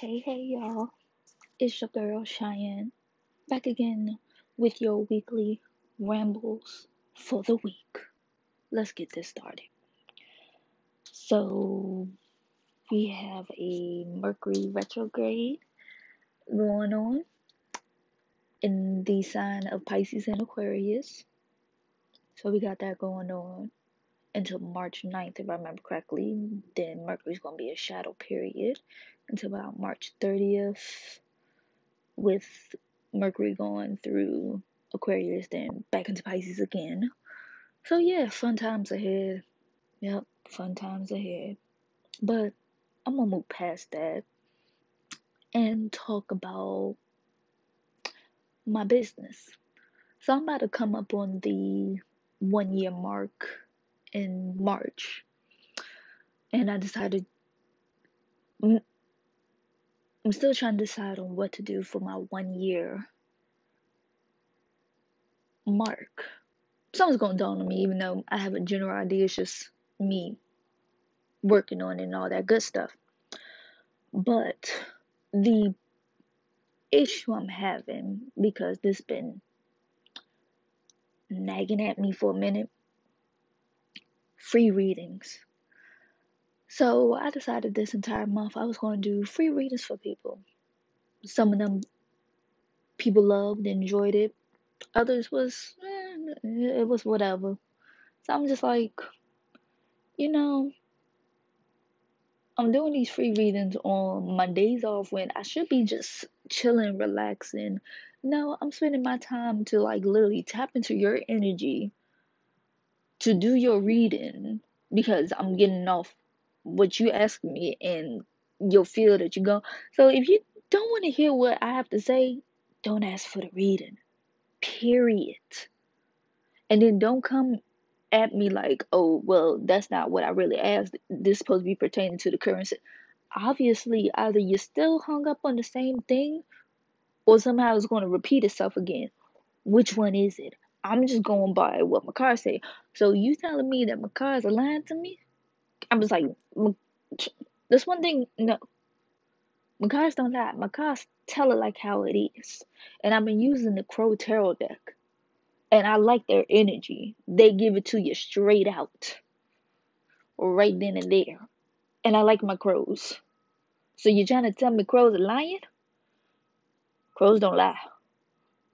Hey, hey, y'all. It's your girl Cheyenne back again with your weekly rambles for the week. Let's get this started. So, we have a Mercury retrograde going on in the sign of Pisces and Aquarius. So, we got that going on until March 9th, if I remember correctly. Then Mercury's going to be a shadow period until about March 30th, with Mercury going through Aquarius, then back into Pisces again. So, yeah, fun times ahead. Yep, fun times ahead. But I'm gonna move past that and talk about my business. So, I'm about to come up on the one year mark in March, and I decided mm, I'm still trying to decide on what to do for my one year mark. Something's going dawn on me, even though I have a general idea. It's just me working on it and all that good stuff. But the issue I'm having, because this been nagging at me for a minute, free readings. So I decided this entire month I was going to do free readings for people. Some of them people loved, enjoyed it. Others was, eh, it was whatever. So I'm just like, you know, I'm doing these free readings on my days off when I should be just chilling, relaxing. No, I'm spending my time to like literally tap into your energy to do your reading because I'm getting off what you ask me and you'll feel that you go. So if you don't want to hear what I have to say, don't ask for the reading. Period. And then don't come at me like, oh, well, that's not what I really asked. This is supposed to be pertaining to the currency. Obviously, either you're still hung up on the same thing or somehow it's going to repeat itself again. Which one is it? I'm just going by what my car say. So you telling me that my car is lying to me? I was like, this one thing, no. My cars don't lie. My cars tell it like how it is. And I've been using the Crow Tarot deck. And I like their energy. They give it to you straight out. Right then and there. And I like my crows. So you're trying to tell me crows are lying? Crows don't lie.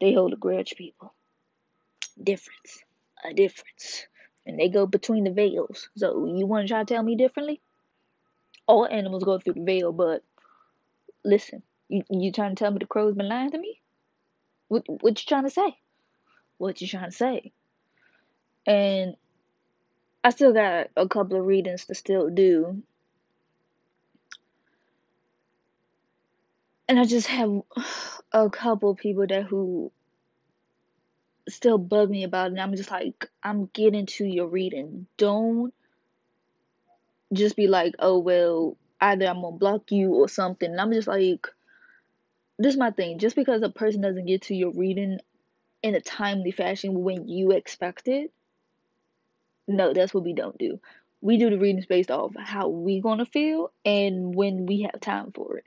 They hold a grudge, people. Difference. A difference. And they go between the veils. So you want to try to tell me differently? All animals go through the veil, but listen, you you trying to tell me the crow's been lying to me? What what you trying to say? What you trying to say? And I still got a couple of readings to still do. And I just have a couple people that who still bug me about it and I'm just like I'm getting to your reading. Don't just be like, oh well, either I'm gonna block you or something. And I'm just like this is my thing. Just because a person doesn't get to your reading in a timely fashion when you expect it, no, that's what we don't do. We do the readings based off how we gonna feel and when we have time for it.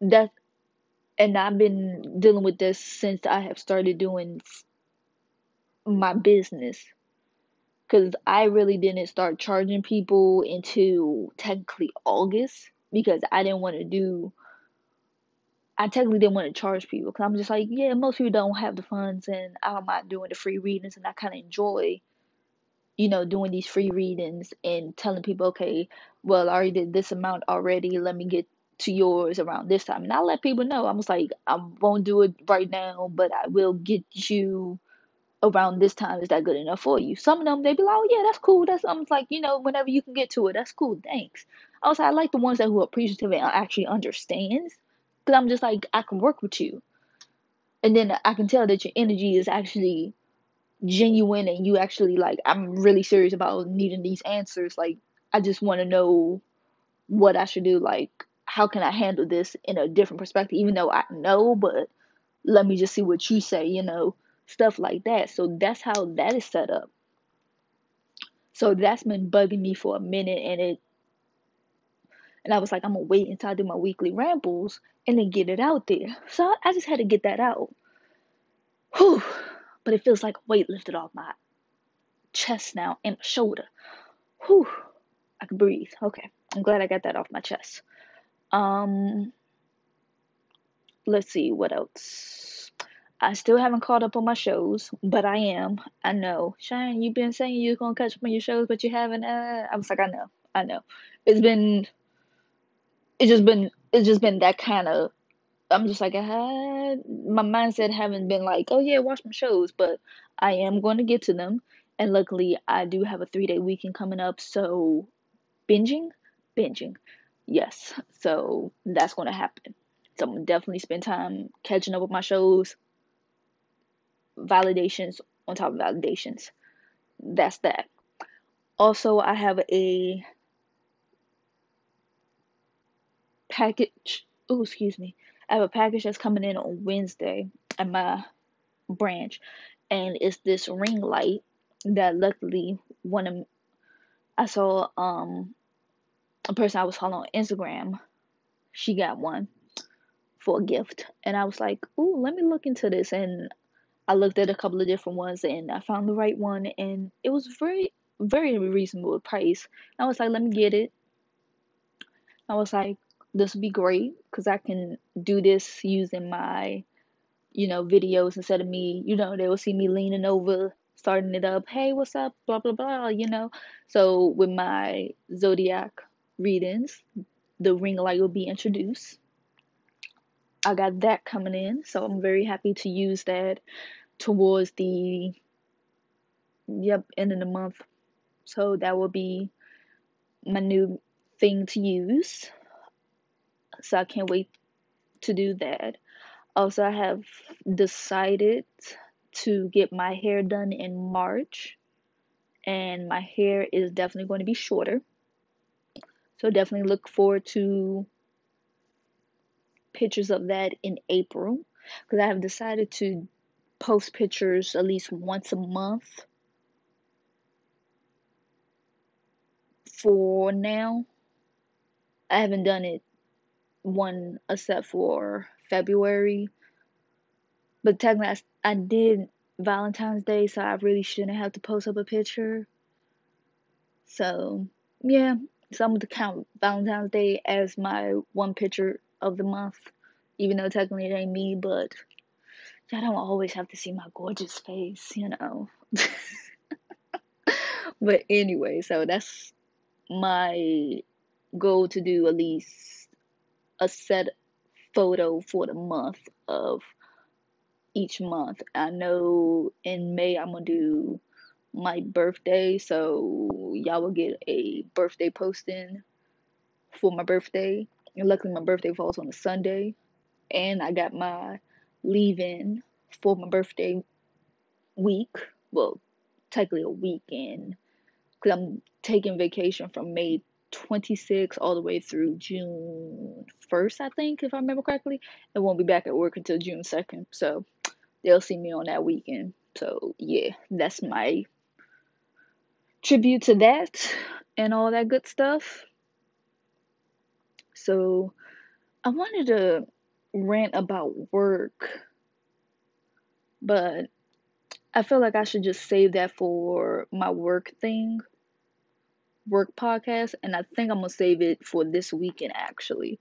That's and I've been dealing with this since I have started doing my business. Cause I really didn't start charging people until technically August because I didn't want to do. I technically didn't want to charge people because I'm just like, yeah, most people don't have the funds, and I don't mind doing the free readings, and I kind of enjoy you know, doing these free readings and telling people, okay, well, I already did this amount already. Let me get to yours around this time. And I let people know. I was like, I won't do it right now, but I will get you around this time. Is that good enough for you? Some of them, they be like, oh, yeah, that's cool. That's, I'm like, you know, whenever you can get to it, that's cool. Thanks. I was like, I like the ones that who are appreciative and actually understands. Because I'm just like, I can work with you. And then I can tell that your energy is actually genuine and you actually like I'm really serious about needing these answers. Like I just want to know what I should do. Like how can I handle this in a different perspective, even though I know, but let me just see what you say, you know, stuff like that. So that's how that is set up. So that's been bugging me for a minute and it And I was like, I'm gonna wait until I do my weekly rambles and then get it out there. So I just had to get that out. Whew. But it feels like weight lifted off my chest now and shoulder. Whew. I can breathe. Okay. I'm glad I got that off my chest. Um let's see what else. I still haven't caught up on my shows, but I am. I know. Shine, you've been saying you're gonna catch up on your shows, but you haven't. Uh, I was like, I know, I know. It's been, it's just been, it's just been that kind of. I'm just like, I had my mindset haven't been like, oh yeah, watch my shows, but I am going to get to them. And luckily, I do have a three day weekend coming up, so binging, binging, yes. So that's going to happen. So I'm gonna definitely spend time catching up with my shows, validations on top of validations. That's that. Also, I have a package. Oh, excuse me. I have a package that's coming in on Wednesday at my branch, and it's this ring light that luckily one of I saw um a person I was following on Instagram. She got one for a gift, and I was like, "Ooh, let me look into this." And I looked at a couple of different ones, and I found the right one, and it was very, very reasonable price. I was like, "Let me get it." I was like, "This would be great because I can do this using my, you know, videos instead of me. You know, they will see me leaning over." Starting it up, hey, what's up? Blah blah blah, you know. So with my zodiac readings, the ring light will be introduced I got that coming in, so I'm very happy to use that towards the yep end of the month. So that will be my new thing to use. So I can't wait to do that. Also, I have decided to get my hair done in March, and my hair is definitely going to be shorter. So definitely look forward to pictures of that in April because I have decided to post pictures at least once a month for now. I haven't done it one except for February. But technically, I, I did Valentine's Day, so I really shouldn't have to post up a picture. So, yeah, so I'm to count Valentine's Day as my one picture of the month, even though technically it ain't me, but y'all don't always have to see my gorgeous face, you know. but anyway, so that's my goal to do at least a set photo for the month of each month. I know in May I'm gonna do my birthday, so y'all will get a birthday posting for my birthday. And luckily, my birthday falls on a Sunday, and I got my leave in for my birthday week. Well, technically a weekend, because I'm taking vacation from May 26th all the way through June 1st, I think, if I remember correctly. And won't be back at work until June 2nd. So they'll see me on that weekend. So yeah, that's my tribute to that and all that good stuff. So I wanted to rant about work, but I feel like I should just save that for my work thing, work podcast, and I think I'm gonna save it for this weekend actually.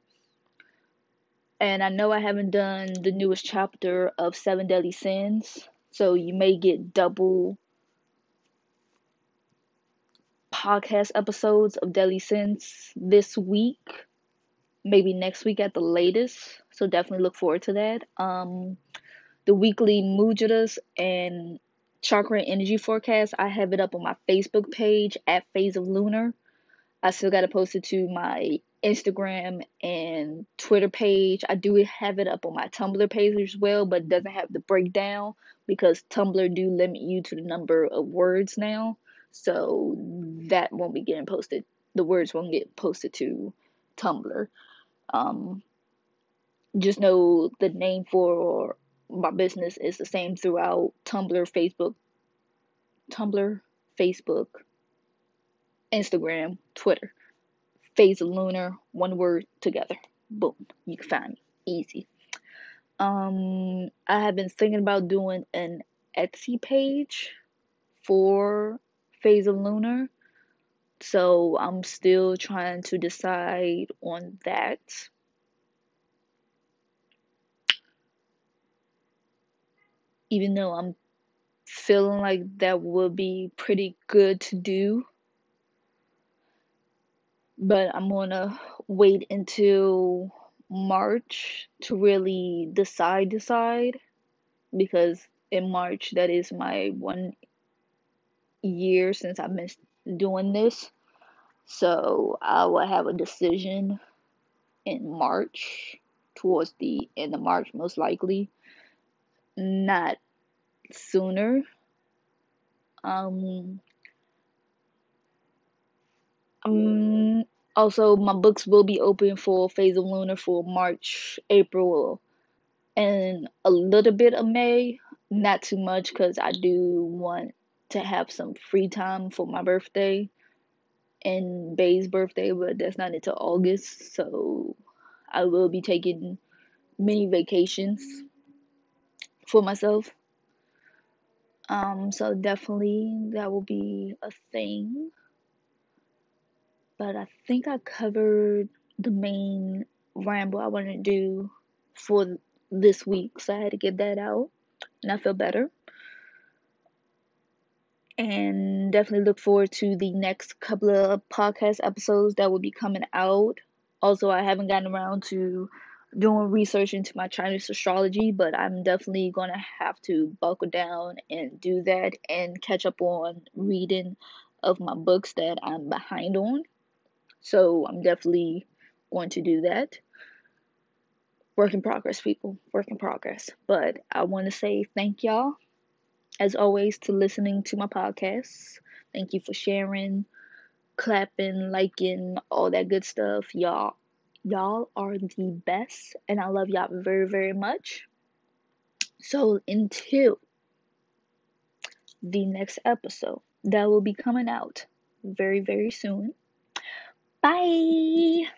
And I know I haven't done the newest chapter of Seven Deadly Sins, so you may get double podcast episodes of Deadly Sins this week maybe next week at the latest. So definitely look forward to that. Um, the weekly Mujitas and chakra energy forecast, I have it up on my Facebook page at Phase of Lunar. I still got to post it to my Instagram and Twitter page. I do have it up on my Tumblr page as well, but it doesn't have the breakdown because Tumblr do limit you to the number of words now. So that won't be getting posted. The words won't get posted to Tumblr. Um, just know the name for my business is the same throughout Tumblr, Facebook, Tumblr, Facebook, Instagram, Twitter. phase lunar, one word together. Boom, you can find me easy. Um, I have been thinking about doing an Etsy page for phase of lunar, so I'm still trying to decide on that. Even though I'm feeling like that would be pretty good to do. But I'm gonna wait until March to really decide decide. Because in March that is my one year since I've been doing this. So I will have a decision in March, towards the end of March most likely. Not sooner. Um um also my books will be open for Phase of Lunar for March, April, and a little bit of May, not too much because I do want to have some free time for my birthday and Bay's birthday, but that's not until August, so I will be taking many vacations for myself. Um, so definitely that will be a thing. But I think I covered the main ramble I wanted to do for this week, so I had to get that out, and I feel better. And definitely look forward to the next couple of podcast episodes that will be coming out. Also, I haven't gotten around to doing research into my Chinese astrology, but I'm definitely going to have to buckle down and do that and catch up on reading of my books that I'm behind on. So I'm definitely going to do that. Work in progress, people. Work in progress. But I want to say thank y'all, as always, to listening to my podcast. Thank you for sharing, clapping, liking, all that good stuff. Y'all, y'all are the best, and I love y'all very, very much. So until the next episode that will be coming out very, very soon. Bye.